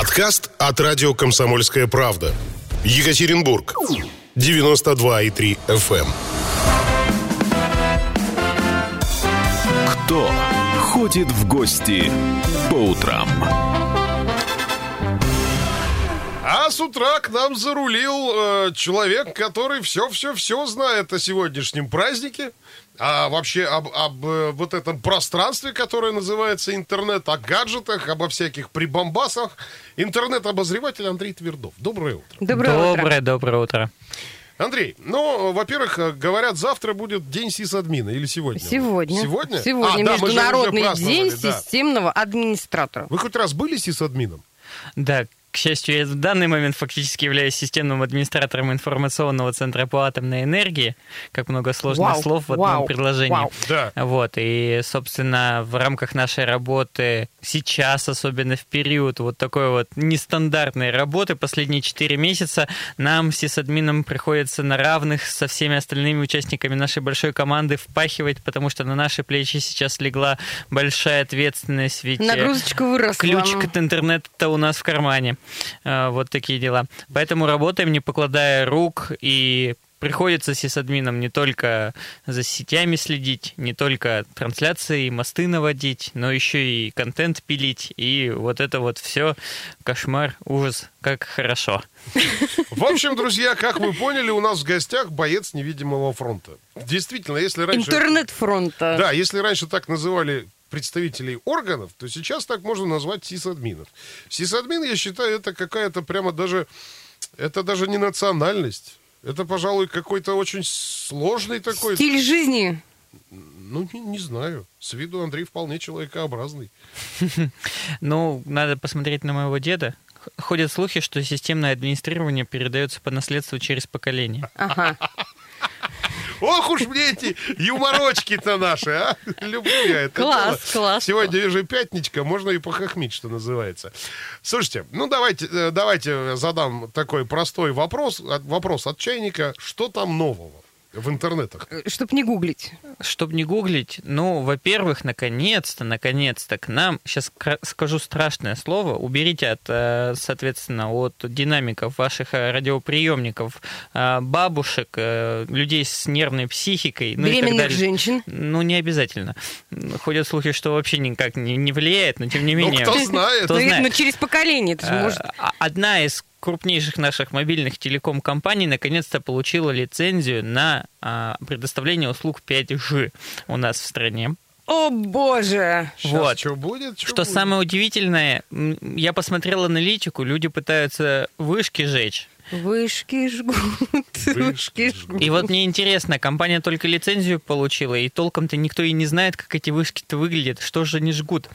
Подкаст от радио «Комсомольская правда». Екатеринбург. 92,3 FM. Кто ходит в гости по утрам? А с утра к нам зарулил э, человек, который все-все-все знает о сегодняшнем празднике, а вообще об, об э, вот этом пространстве, которое называется интернет, о гаджетах, обо всяких прибамбасах. Интернет-обозреватель Андрей Твердов. Доброе утро. Доброе, утро. Доброе, доброе утро. Андрей, ну, во-первых, э, говорят, завтра будет день сисадмина или сегодня? Сегодня. Сегодня? Сегодня А, Международный день да. системного администратора. Вы хоть раз были сисадмином? Да, к счастью, я в данный момент фактически являюсь системным администратором информационного центра по атомной энергии. Как много сложных Вау, слов в одном вау, предложении. вау. Да. Вот, и, собственно, в рамках нашей работы сейчас, особенно в период вот такой вот нестандартной работы, последние 4 месяца, нам, сисадминам, приходится на равных со всеми остальными участниками нашей большой команды впахивать, потому что на наши плечи сейчас легла большая ответственность, ведь... э, Нагрузочка выросла. Ключик от интернета у нас в кармане. А, Вот такие дела. Поэтому работаем, не покладая рук, и приходится сисадминам не только за сетями следить, не только трансляции, мосты наводить, но еще и контент пилить, и вот это вот все кошмар, ужас, как хорошо. В общем, друзья, как вы поняли, у нас в гостях боец невидимого фронта. Действительно, если раньше... Интернет-фронта. Да, если раньше так называли представителей органов, то сейчас так можно назвать сисадминов. Сисадмин, я считаю, это какая-то прямо даже... Это даже не национальность. Это, пожалуй, какой-то очень сложный такой... Стиль жизни. Ну, не, не знаю. С виду Андрей вполне человекообразный. Ну, надо посмотреть на моего деда. Ходят слухи, что системное администрирование передается по наследству через поколение. Ага. Ох уж мне эти юморочки-то наши, а! Люблю я это Класс, дело. класс. Сегодня же пятничка, можно и похохмить, что называется. Слушайте, ну давайте, э, давайте задам такой простой вопрос, вопрос от чайника. Что там нового в интернетах? Чтоб не гуглить. Чтобы не гуглить, ну, во-первых, наконец-то, наконец-то к нам, сейчас скажу страшное слово, уберите от, э, соответственно, от динамиков ваших э, радиоприемников э, бабушек, э, людей с нервной психикой, ну и так Беременных далее. женщин. Ну, не обязательно. Ходят слухи, что вообще никак не, не влияет, но тем не Ну, менее... кто знает. Кто Ну, знает. но через поколение. Это же Э, может... а- Одна из крупнейших наших мобильных телеком-компаний наконец-то получила лицензию на а, предоставление услуг 5G у нас в стране. О, боже! Сейчас вот. что будет? чё Что будет? самое удивительное, я посмотрел аналитику, люди пытаются вышки жечь. Вышки жгут, Вышки жгут. И вот мне интересно, компания только лицензию получила, и толком-то никто и не знает, как эти вышки-то выглядят, что же они жгут.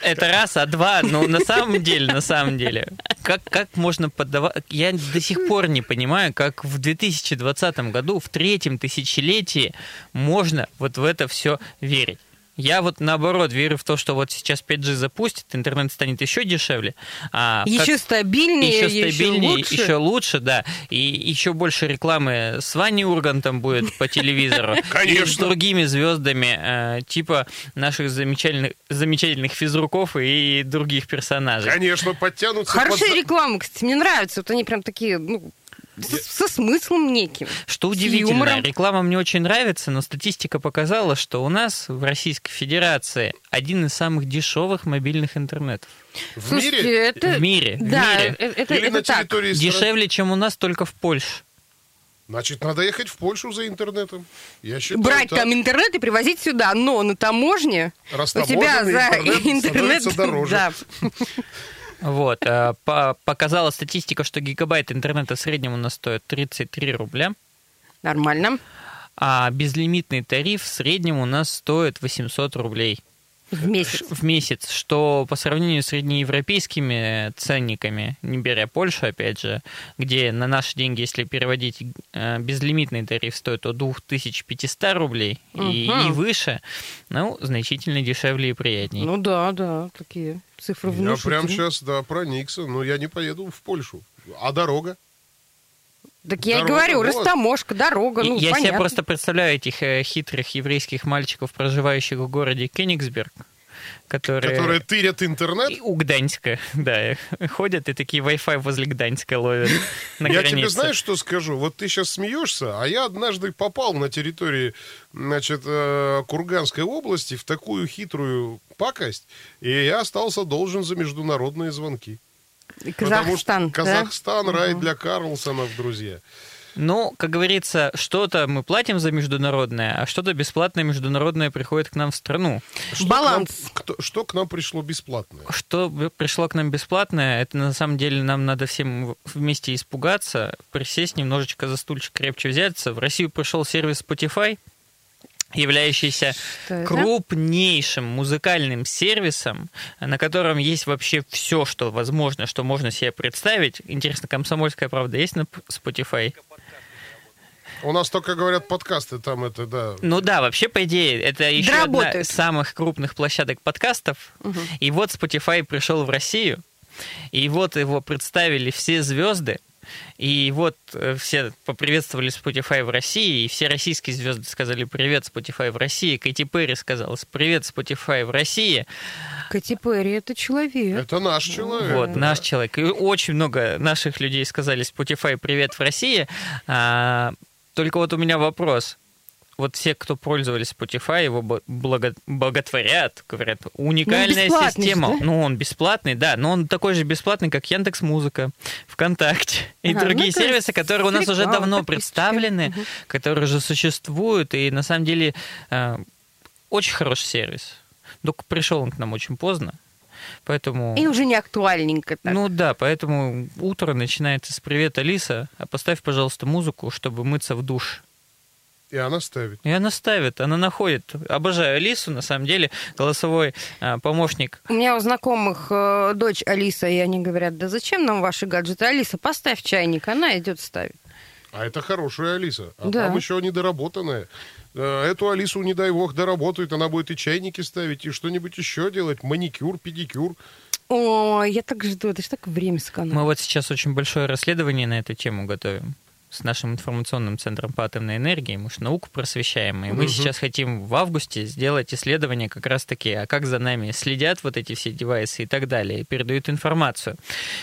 Это раз, а два, ну на самом деле, на самом деле, как, как можно поддавать... Я до сих пор не понимаю, как в 2020 году, в третьем тысячелетии, можно вот в это все верить. Я вот наоборот верю в то, что вот сейчас 5G запустит, интернет станет еще дешевле. А как- Еще стабильнее, еще стабильнее, лучше. еще лучше, да. И еще больше рекламы с Ваней Ургантом будет по телевизору. Конечно. И с другими звездами, э, типа наших замечательных, замечательных физруков и других персонажей. Конечно, подтянутся. Хорошая под- реклама, кстати, мне нравится. Вот они прям такие, ну, со, со смыслом неким. Что удивительно, юмором. реклама мне очень нравится, но статистика показала, что у нас в Российской Федерации один из самых дешевых мобильных интернетов. В Слушайте, мире? это... В мире, в Да, мире. э- это, Или это на так. Дешевле, чем у нас только в Польше. Значит, надо ехать в Польшу за интернетом. Я считаю, Брать так. там интернет и привозить сюда, но на таможне у Растаможенный тебя за интернет интернет... дороже. Да. Вот, э, по- показала статистика, что гигабайт интернета в среднем у нас стоит 33 рубля, Нормально. а безлимитный тариф в среднем у нас стоит 800 рублей В месяц. в месяц, что по сравнению с среднеевропейскими ценниками, не беря Польшу, опять же, где на наши деньги, если переводить, э, безлимитный тариф стоит от 2500 рублей и, Мгм. и выше, ну, значительно дешевле и приятнее. Ну да, да, такие цифры Я внушительные. прям сейчас, да, проникся. Но я не поеду в Польшу. А дорога? Так я и Дорога, говорю, вот. растаможка, дорога, И ну, Я себе понятно. просто представляю этих э, хитрых еврейских мальчиков, проживающих в городе Кенигсберг, которые... Которые тырят интернет. И У Гданьска, да, ходят и такие Wi-Fi возле Гданьска ловят на Я границе. тебе знаешь, что скажу? Вот ты сейчас смеешься, а я однажды попал на территории, значит, э, Курганской области в такую хитрую пакость, и я остался должен за международные звонки. И Потому что Казахстан, да? Казахстан, рай для Карлсонов, друзья. Ну, как говорится, что-то мы платим за международное, а что-то бесплатное международное приходит к нам в страну. Что Баланс. К нам, кто- что к нам пришло бесплатное? Что пришло к нам бесплатное, это на самом деле нам надо всем вместе испугаться, присесть немножечко за стульчик крепче взяться. В Россию пришел сервис Spotify, являющийся Что это? крупнейшим музыкальным сервисом, на котором есть вообще все, что возможно, что можно себе представить. Интересно, комсомольская правда есть на Spotify? У нас только говорят подкасты, там это, да. Ну да, вообще, по идее, это еще одна Доработают. из самых крупных площадок подкастов. И вот Spotify пришел в Россию, и вот его представили все звезды, и вот э, все поприветствовали Spotify в России, и все российские звезды сказали «Привет, Spotify в России», Кэти Перри сказала «Привет, Spotify в России», Кэти Перри, это человек. Это наш человек. вот, наш человек. И очень много наших людей сказали Spotify «Привет в России». А, только вот у меня вопрос. Вот все, кто пользовались Spotify, его благо- боготворят, говорят, уникальная же, система. да? Ну, он бесплатный, да, но он такой же бесплатный, как Яндекс Музыка, ВКонтакте и Ага, другие ну, сервисы, которые у нас уже реклама, давно подписочка. представлены, Мгм. которые уже существуют, и на самом деле э, очень хороший сервис. Только пришел он к нам очень поздно, поэтому... И уже не актуальненько так. Ну да, поэтому утро начинается с «Привет, Алиса, а поставь, пожалуйста, музыку, чтобы мыться в душ». И она ставит. И она ставит, она находит. Обожаю Алису, на самом деле, голосовой а, помощник. У меня у знакомых э, дочь Алиса, и они говорят, да зачем нам ваши гаджеты? Алиса, поставь чайник, она идет ставить. А это хорошая Алиса. А Да. там еще недоработанная. Э, Эту Алису, не дай бог, доработают. Она будет и чайники ставить, и что-нибудь еще делать. Маникюр, педикюр. Ой, я так жду, это же так время сэкономить. Мы вот сейчас очень большое расследование на эту тему готовим с нашим информационным центром по атомной энергии. Мы же науку просвещаем. И мы Мгм. сейчас хотим в августе сделать исследование как раз-таки, а как за нами следят вот эти все девайсы и так далее, и передают информацию.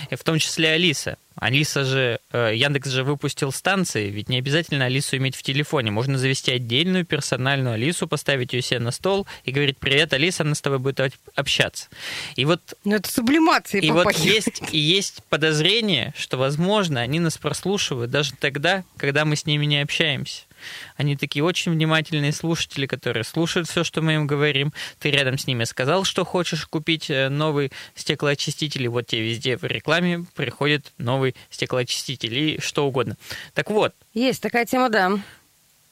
И в том числе Алиса. Алиса же, э, Яндекс же выпустил станции, ведь не обязательно Алису иметь в телефоне. Можно завести отдельную персональную Алису, поставить ее себе на стол и говорить, привет, Алиса, она с тобой будет об- общаться. И вот Ну это сублимация, и вот попахивает. есть, и есть подозрение, что, возможно, они нас прослушивают даже тогда, когда мы с ними не общаемся. Они такие очень внимательные слушатели, которые слушают все, что мы им говорим. Ты рядом с ними сказал, что хочешь купить э, новый стеклоочиститель, и вот тебе везде в рекламе приходит новый стеклоочиститель и что угодно. Так вот, Есть такая тема, да.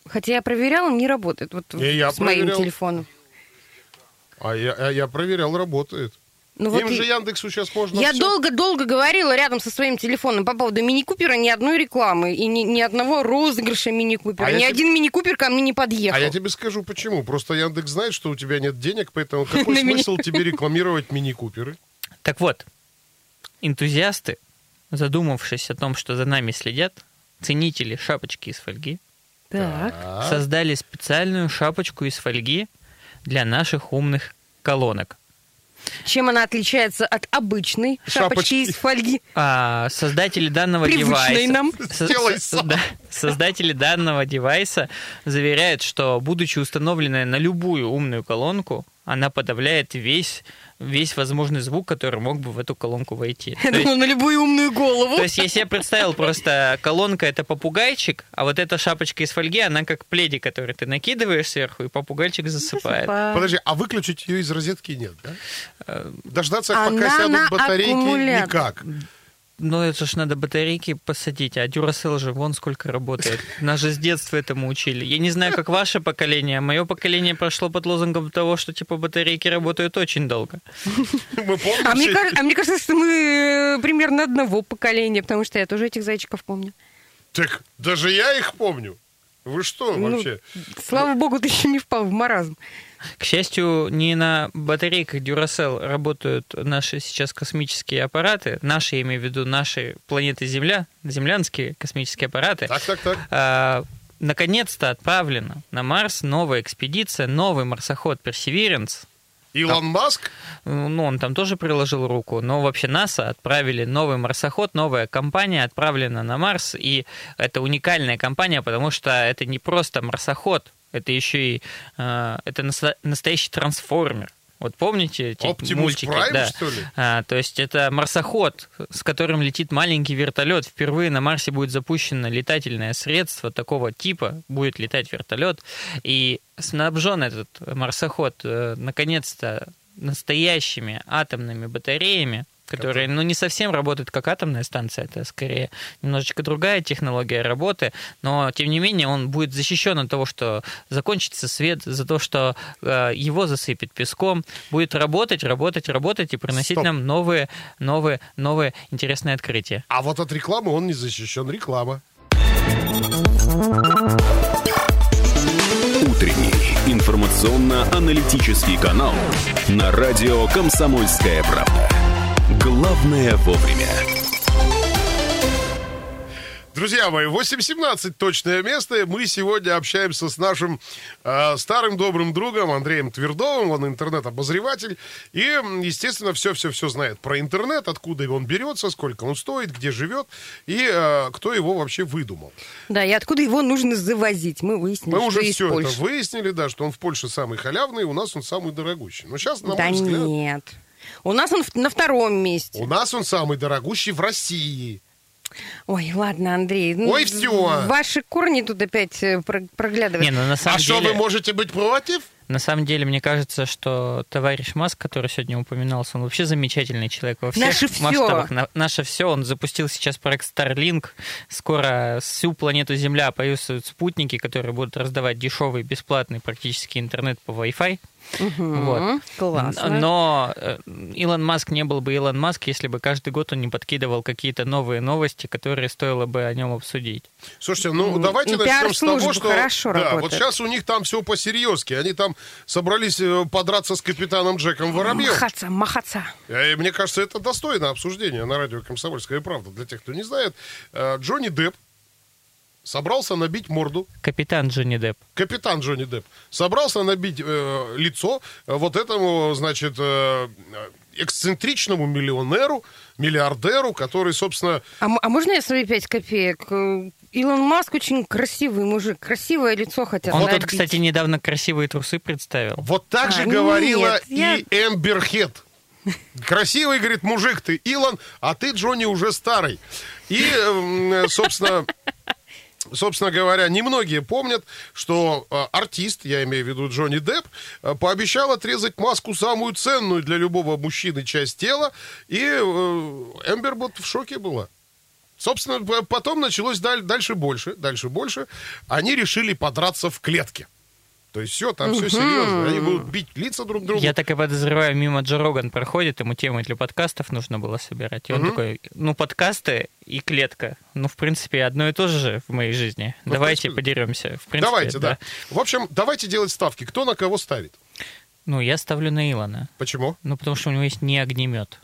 Хотя я проверяла, не работает. Вот И я с моим проверял. телефоном. А я, а я проверял, работает. Ну, вот Им и- же Яндексу сейчас можно Я долго-долго говорила рядом со своим телефоном по поводу мини-купера ни одной рекламы и ни, ни одного розыгрыша мини-купера. А ни тебе- один мини-купер ко мне не подъехал. А я тебе скажу почему. Просто Яндекс знает, что у тебя нет денег, поэтому какой смысл тебе рекламировать мини-куперы? Так вот, энтузиасты, задумавшись о том, что за нами следят, ценители шапочки из фольги, Так. Создали специальную шапочку из фольги для наших умных колонок. Чем она отличается от обычной шапочки, Шапочки. из фольги? А создатели данного Привычной девайса... нам. со- Сделай со- сам. да, создатели данного девайса заверяют, что, будучи установленная на любую умную колонку, она подавляет весь, весь возможный звук, который мог бы в эту колонку войти. Я То есть- думала, на любую умную голову. То есть я себе представил просто колонка это попугайчик, а вот эта шапочка из фольги, она как пледи, который ты накидываешь сверху, и попугайчик засыпает. Подожди, а выключить ее из розетки нет, да? Э, Дождаться, Она пока сядут батарейки, аккумулятор. никак. Ну, это ж надо батарейки посадить, а Duracell же вон сколько работает. Нас же с детства этому учили. Я не знаю, как ваше поколение, а мое поколение прошло под лозунгом того, что типа батарейки работают очень долго. А мне, а мне кажется, что мы э, примерно одного поколения, потому что я тоже этих зайчиков помню. Так, даже я их помню. Вы что Ну, вообще? Слава богу, ты еще не впал в маразм. К счастью, не на батарейках Duracell работают наши сейчас космические аппараты. Наши, я имею в виду, наши планеты Земля, землянские космические аппараты. Так, так, так. А, наконец-то отправлена на Марс новая экспедиция, новый марсоход Perseverance. Илон Маск? Ну, он там тоже приложил руку. Но вообще НАСА отправили новый марсоход, новая компания отправлена на Марс. И это уникальная компания, потому что это не просто марсоход, это еще и э, это настоящий трансформер. Вот помните эти Optimus мультики? Prime, да. что ли? А, то есть это марсоход, с которым летит маленький вертолет. Впервые на Марсе будет запущено летательное средство такого типа, будет летать вертолет. И снабжен этот марсоход э, наконец-то настоящими атомными батареями, которые, ну, не совсем работают как атомная станция, это скорее немножечко другая технология работы, но, тем не менее, он будет защищен от того, что закончится свет, за то, что э, его засыпет песком, будет работать, работать, работать и приносить Стоп. нам новые, новые, новые интересные открытия. А вот от рекламы он не защищен. Реклама. Утренний информационно-аналитический канал на радио «Комсомольская правда». Главное вовремя. Друзья мои, 8.17 точное место. Мы сегодня общаемся с нашим э, старым добрым другом Андреем Твердовым. Он интернет-обозреватель. И, естественно, все-все-все знает про интернет, откуда он берется, сколько он стоит, где живет и э, кто его вообще выдумал. Да, и откуда его нужно завозить? Мы выяснили, Мы что уже из все это Польши. выяснили, да, что он в Польше самый халявный, у нас он самый дорогущий. Но сейчас, на Да мой взгляд, нет. У нас он на втором месте. у нас он самый дорогущий в России. Ой, ладно, Андрей. ну, Ой, всё. Ваши корни тут опять э, про- проглядывают. Не, ну на самом а что, деле... вы можете быть против? На самом деле, мне кажется, что товарищ Маск, который сегодня упоминался, он вообще замечательный человек во всех Наше масштабах. На- наше все. Он запустил сейчас проект Starlink. Скоро всю планету Земля появятся спутники, которые будут раздавать дешевый, бесплатный практически интернет по Wi-Fi. Мгм, Вот. Классно. Но э, Илон Маск не был бы Илон Маск, если бы каждый год он не подкидывал какие-то новые новости, которые стоило бы о нем обсудить. Слушайте, ну давайте начнем с того, что... хорошо да, работает. вот сейчас у них там все по-серьезки. Они там собрались э, подраться с капитаном Джеком Воробьем. Махаться, махаться. Э, Мне кажется, это достойно обсуждения на радио «Комсомольская правда». Для тех, кто не знает, э, Джонни Депп собрался набить морду Капитан Джонни Депп. капитан Джонни Депп собрался набить э, лицо вот этому, значит, э, эксцентричному миллионеру, миллиардеру, который, собственно, А, а можно я свои пять копеек? Илон Маск очень красивый мужик, красивое лицо хотят Он набить. тут, кстати, недавно красивые трусы представил. вот так же А, говорила нет, я- и Эмбер Хед. Красивый, говорит, мужик ты, Илон, а ты, Джонни, уже старый. И, э, собственно, собственно говоря, немногие помнят, что э, артист, я имею в виду Джонни Депп, э, пообещал отрезать маску самую ценную для любого мужчины часть тела, и э, Эмбер вот в шоке была. Собственно, потом началось даль- дальше больше, дальше больше. Они решили подраться в клетке. То есть все, там все серьезно. Они будут бить лица друг другу. Я так и подозреваю, мимо Джо Роган проходит, ему темы для подкастов нужно было собирать. И он такой, ну, подкасты и клетка, ну, в принципе, одно и то же в моей жизни. Ну, в Давайте принципе, подеремся. В принципе, давайте, да. В общем, давайте делать ставки. Кто на кого ставит? Ну, я ставлю на Илона. Почему? Ну, потому что у него есть не огнемет.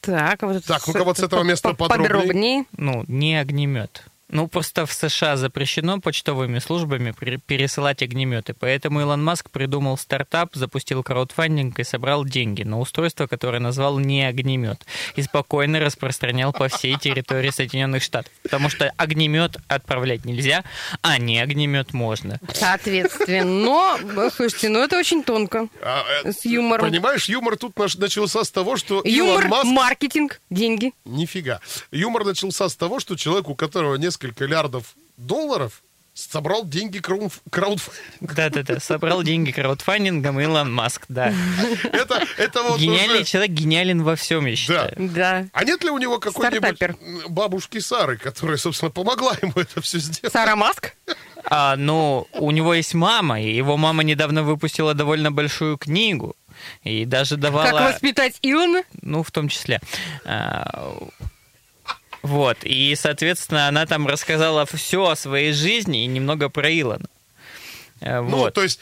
Так, а вот Так, ну-ка вот с этого места по- подробнее. подробнее. Ну, не огнемет. Ну, просто в США запрещено почтовыми службами пересылать огнеметы. Поэтому Илон Маск придумал стартап, запустил краудфандинг и собрал деньги на устройство, которое назвал не огнемет. И спокойно распространял по всей территории Соединенных Штатов. Потому что огнемет отправлять нельзя, а не огнемет можно. Соответственно. Но, слушайте, ну это очень тонко. А, э, С юмором. Понимаешь, юмор тут начался с того, что Юмор, Илон Маск... маркетинг, деньги. Нифига. Юмор начался с того, что человек, у которого несколько лярдов долларов, собрал деньги краудф- краудфандинга. Да-да-да, собрал деньги краудфандингом Илон Маск, да. Это, это вот Гениальный уже- человек, гениален во всем, я считаю. Да. А нет ли у него какой-нибудь бабушки Сары, которая, собственно, помогла ему это все сделать? Сара Маск? А, ну, у него есть мама, и его мама недавно выпустила довольно большую книгу. И даже давала... Как воспитать Илона? Ну, в том числе. А, Вот, и, соответственно, она там рассказала все о своей жизни и немного про Илона. А, Ну, Вот. то есть,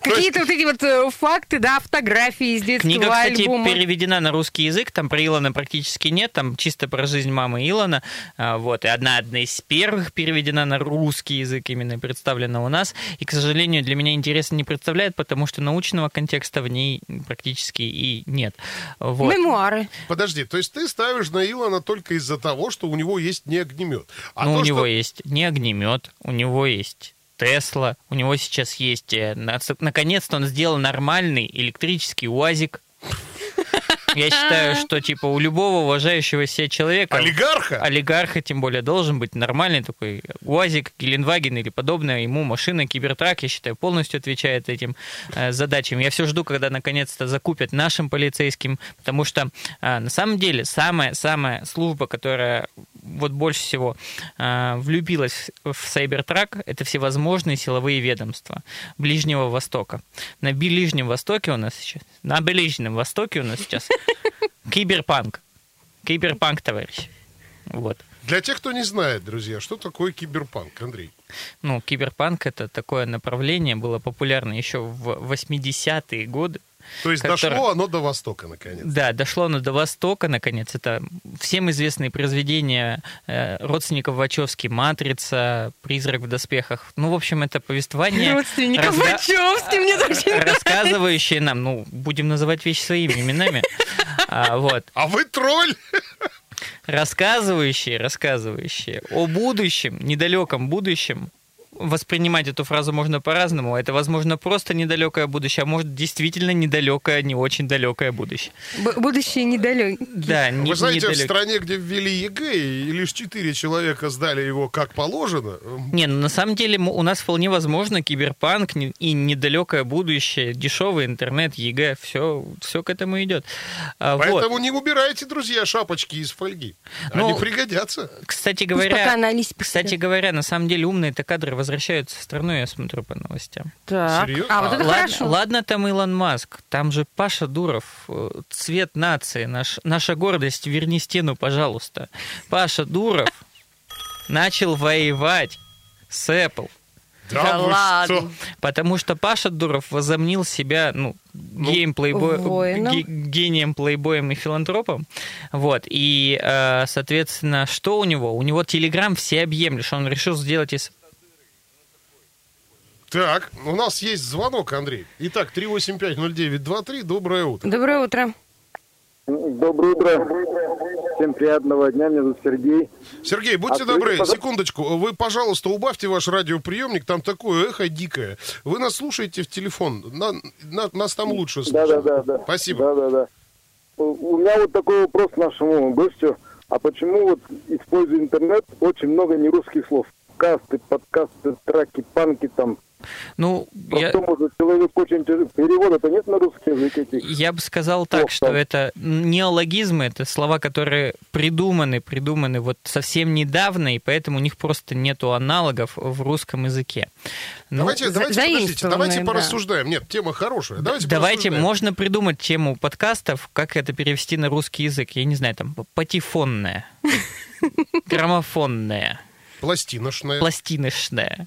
Какие-то вот эти вот э, факты, да, фотографии из детского Книга, кстати, альбома. переведена на русский язык, там про Илона практически нет, там чисто про жизнь мамы Илона, а, вот, и одна, одна из первых переведена на русский язык, именно представлена у нас, и, к сожалению, для меня интересно не представляет, потому что научного контекста в ней практически и нет. Вот. Мемуары. Подожди, то есть ты ставишь на Илона только из-за того, что у него есть не огнемет. А ну, то, у него что- есть не огнемет, у него есть Тесла, у него сейчас есть, э, наконец-то он сделал нормальный электрический УАЗик. Я считаю, что типа у любого уважающего себя человека, Олигарха? олигарха тем более, должен быть нормальный такой УАЗик, Геленваген или подобная ему машина, Кибертрак, я считаю, полностью отвечает этим э, задачам. Я все жду, когда наконец-то закупят нашим полицейским, потому что э, на самом деле самая-самая служба, которая вот больше всего э, влюбилась в Сайбертрак, это всевозможные силовые ведомства Ближнего Востока. На Ближнем Востоке у нас сейчас, на Ближнем Востоке у нас сейчас киберпанк. Киберпанк, товарищ. Вот. Для тех, кто не знает, друзья, что такое киберпанк, Андрей? Ну, киберпанк это такое направление, было популярно еще в 80-е годы. То есть Которое- дошло оно до Востока, наконец. Да, дошло оно до Востока, наконец. Это всем известные произведения э, родственников Вачовски, «Матрица», «Призрак в доспехах». Ну, в общем, это повествование... Родственников разга- Вачовски, мне так очень нравится. Рассказывающие нам, ну, будем называть вещи своими именами, А, вот, А вы тролль! рассказывающие, рассказывающие о будущем, недалеком будущем, воспринимать эту фразу можно по-разному. Это, возможно, просто недалекое будущее, а может, действительно недалекое, не очень далекое будущее. Б- Будущее недалекое. Да, не, Вы знаете, в недалек- стране, где ввели ЕГЭ, и лишь четыре человека сдали его как положено, Не, ну на самом деле у нас вполне возможно киберпанк и недалекое будущее, дешевый интернет, ЕГЭ, все, все к этому идет. А, вот. поэтому не убирайте, друзья, шапочки из фольги. Они Ну, пригодятся. Кстати говоря, кстати говоря, на самом деле умные-то кадры возвращаются в страну, я смотрю по новостям. Так. Серьезно? А, вот это ладно, хорошо. ладно там Илон Маск, там же Паша Дуров, э, цвет нации, наш, наша гордость, верни стену, пожалуйста. Паша Дуров начал воевать с Apple. Да вы ладно. что? Потому что Паша Дуров возомнил себя, ну, геем плейбой, воином. ге- гением, плейбоем и филантропом. Вот. И, э, соответственно, что у него? У него Телеграм всеобъемлющий. Он решил сделать из... Так, у нас есть звонок, Андрей. Итак, 3850923, доброе утро. Доброе утро. Доброе утро. Всем приятного дня. Меня зовут Сергей. Сергей, будьте А добры, пожалуйста- секундочку. Вы, пожалуйста, убавьте ваш радиоприемник, там такое эхо дикое. Вы нас слушаете в телефон, на- на- нас там лучше Да, слышно. да, да, да. Спасибо. Да, да, да. У меня вот такой вопрос нашему гостю. А почему вот, используя интернет, очень много нерусских слов? Касты, подкасты, траки, панки там. Ну, я, Просто, может, человек очень. Перевода-то нет на русский язык этих. я бы сказал так, Плохо. что это неологизмы, это слова, которые придуманы, придуманы вот совсем недавно, и поэтому у них просто нету аналогов в русском языке. Ну, Давайте, за- давайте, подождите, давайте да. порассуждаем. Нет, тема хорошая. Давайте, Давайте, порассуждаем. можно придумать тему подкастов, как это перевести на русский язык. Я не знаю, там, патефонная, граммофонная, Пластиношная. пластиночная.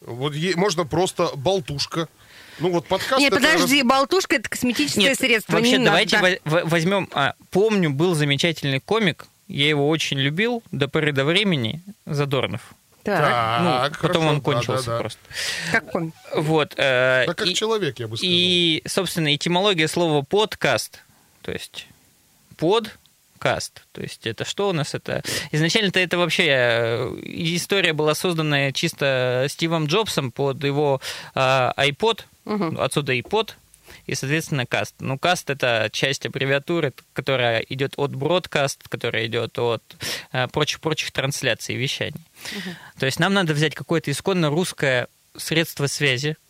Вот е- можно просто болтушка. Ну вот подкаст... Нет, это подожди, болтушка это косметическое Нет, средство. вообще, не давайте надо. во- возьмем... а, помню, был замечательный комик, я его очень любил до поры до времени, Задорнов. Так, Ну, Так, потом хорошо, он да, кончился да, да. просто. как он? Вот. э, Да как и- человек, я бы сказал. И, собственно, этимология слова подкаст, то есть подкаст, то есть это что у нас это? Изначально-то это вообще э, история была создана чисто Стивом Джобсом под его э, iPod, отсюда iPod, и, соответственно, каст. Ну, каст — это часть аббревиатуры, которая идет от бродкаст, которая идет от э, прочих-прочих трансляций и вещаний. То есть нам надо взять какое-то исконно русское средство связи, Э,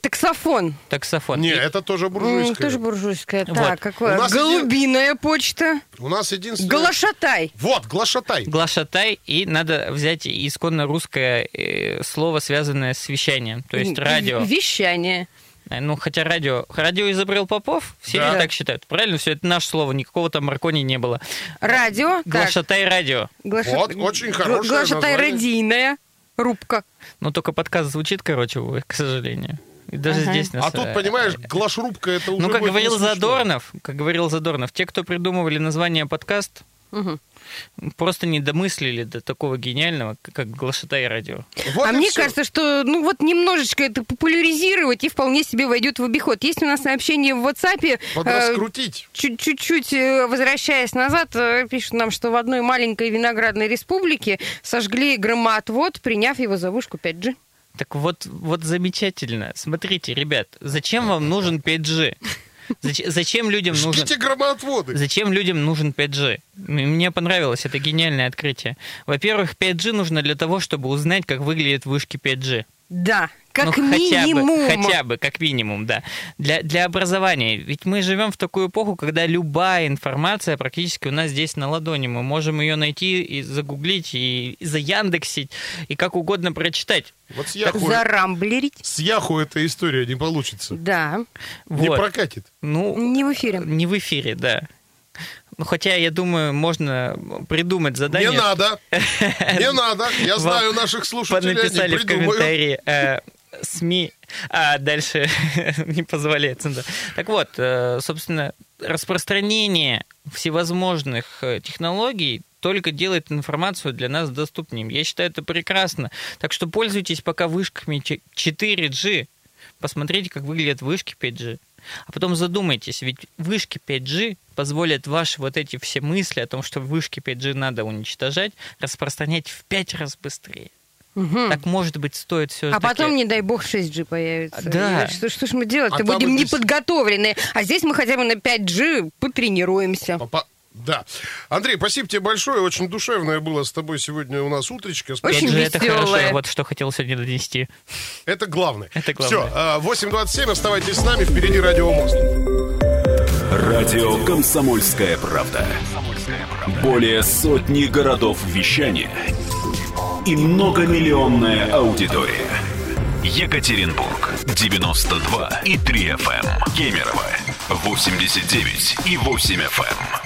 Таксофон. таксофон. Не, это тоже М, буржуйское. Тоже буржуйская. Так, У какое? нас Голубиная почта. У нас единственное... Глашатай. Вот, глашатай. Глашатай, и надо взять исконно русское э, слово, связанное с вещанием, то есть радио. Вещание. Э, Ну, хотя радио... Радио изобрел Попов, все Да. так считают? Правильно? Все, это наше слово, никакого там Маркони не было. Радио. Так, Глашатай радио. глаша- Вот, очень хорошее Глашатай название. радийная. Рубка. Но только подкаст звучит, короче, увы, к сожалению. И даже Ага. здесь нас... А тут, э, понимаешь, глашрубка это уже Ну, как говорил. Задорнов, как говорил Задорнов, те, кто придумывали название подкаст, Мгм. просто не домыслили до такого гениального, как глашатай радио. Вот а мне всё. кажется, что ну вот немножечко это популяризировать и вполне себе войдет в обиход. Есть у нас сообщение в WhatsApp. э, Подраскрутить. чуть- Чуть-чуть э, возвращаясь назад, э, пишут нам, что в одной маленькой виноградной республике сожгли громоотвод, приняв его за вышку 5G. Так вот, вот замечательно. Смотрите, ребят, зачем вам нужен 5G? Зач- Зачем людям нужен... Жгите громоотводы. Зачем людям нужен 5G? М- Мне понравилось это гениальное открытие. Во-первых, 5G нужно для того, чтобы узнать, как выглядят вышки 5G. Да, как Ну, минимум. Хотя бы, хотя бы, как минимум, да. Для, для образования. Ведь мы живем в такую эпоху, когда любая информация практически у нас здесь на ладони. Мы можем ее найти и загуглить, и заяндексить, и как угодно прочитать. Вот с Яху, Зарамблерить. с Яху эта история не получится. Да, Не Вот. прокатит. Ну, не в эфире. не в эфире, да. Ну, хотя, я думаю, можно придумать задание. Не надо. Не надо. Я знаю наших слушателей, они Понаписали в комментарии э, СМИ, а дальше не позволяет. Так вот, э, собственно, распространение всевозможных э, технологий только делает информацию для нас доступнее. Я считаю, это прекрасно. Так что пользуйтесь пока вышками ч- 4G, посмотрите, как выглядят вышки 5G. А потом задумайтесь, ведь вышки 5G позволят ваши вот эти все мысли о том, что вышки 5G надо уничтожать, распространять в 5 раз быстрее. Мгм. Так, может быть, стоит все А потом, не дай бог, 6G появится. Да. И Что, что ж мы делать-то? А Будем без- неподготовленные. А здесь мы хотя бы на 5G потренируемся. Папа- Да. Андрей, спасибо тебе большое. Очень душевное было с тобой сегодня у нас утречко. Очень же это хорошо, вот что хотел сегодня донести. Это главное. Это главное. Все, 8.27, оставайтесь с нами, впереди Радио Мост. Радио «Комсомольская правда». Более сотни городов вещания и многомиллионная аудитория. Екатеринбург 92 и 3 FM. Кемерово 89 и 8 FM.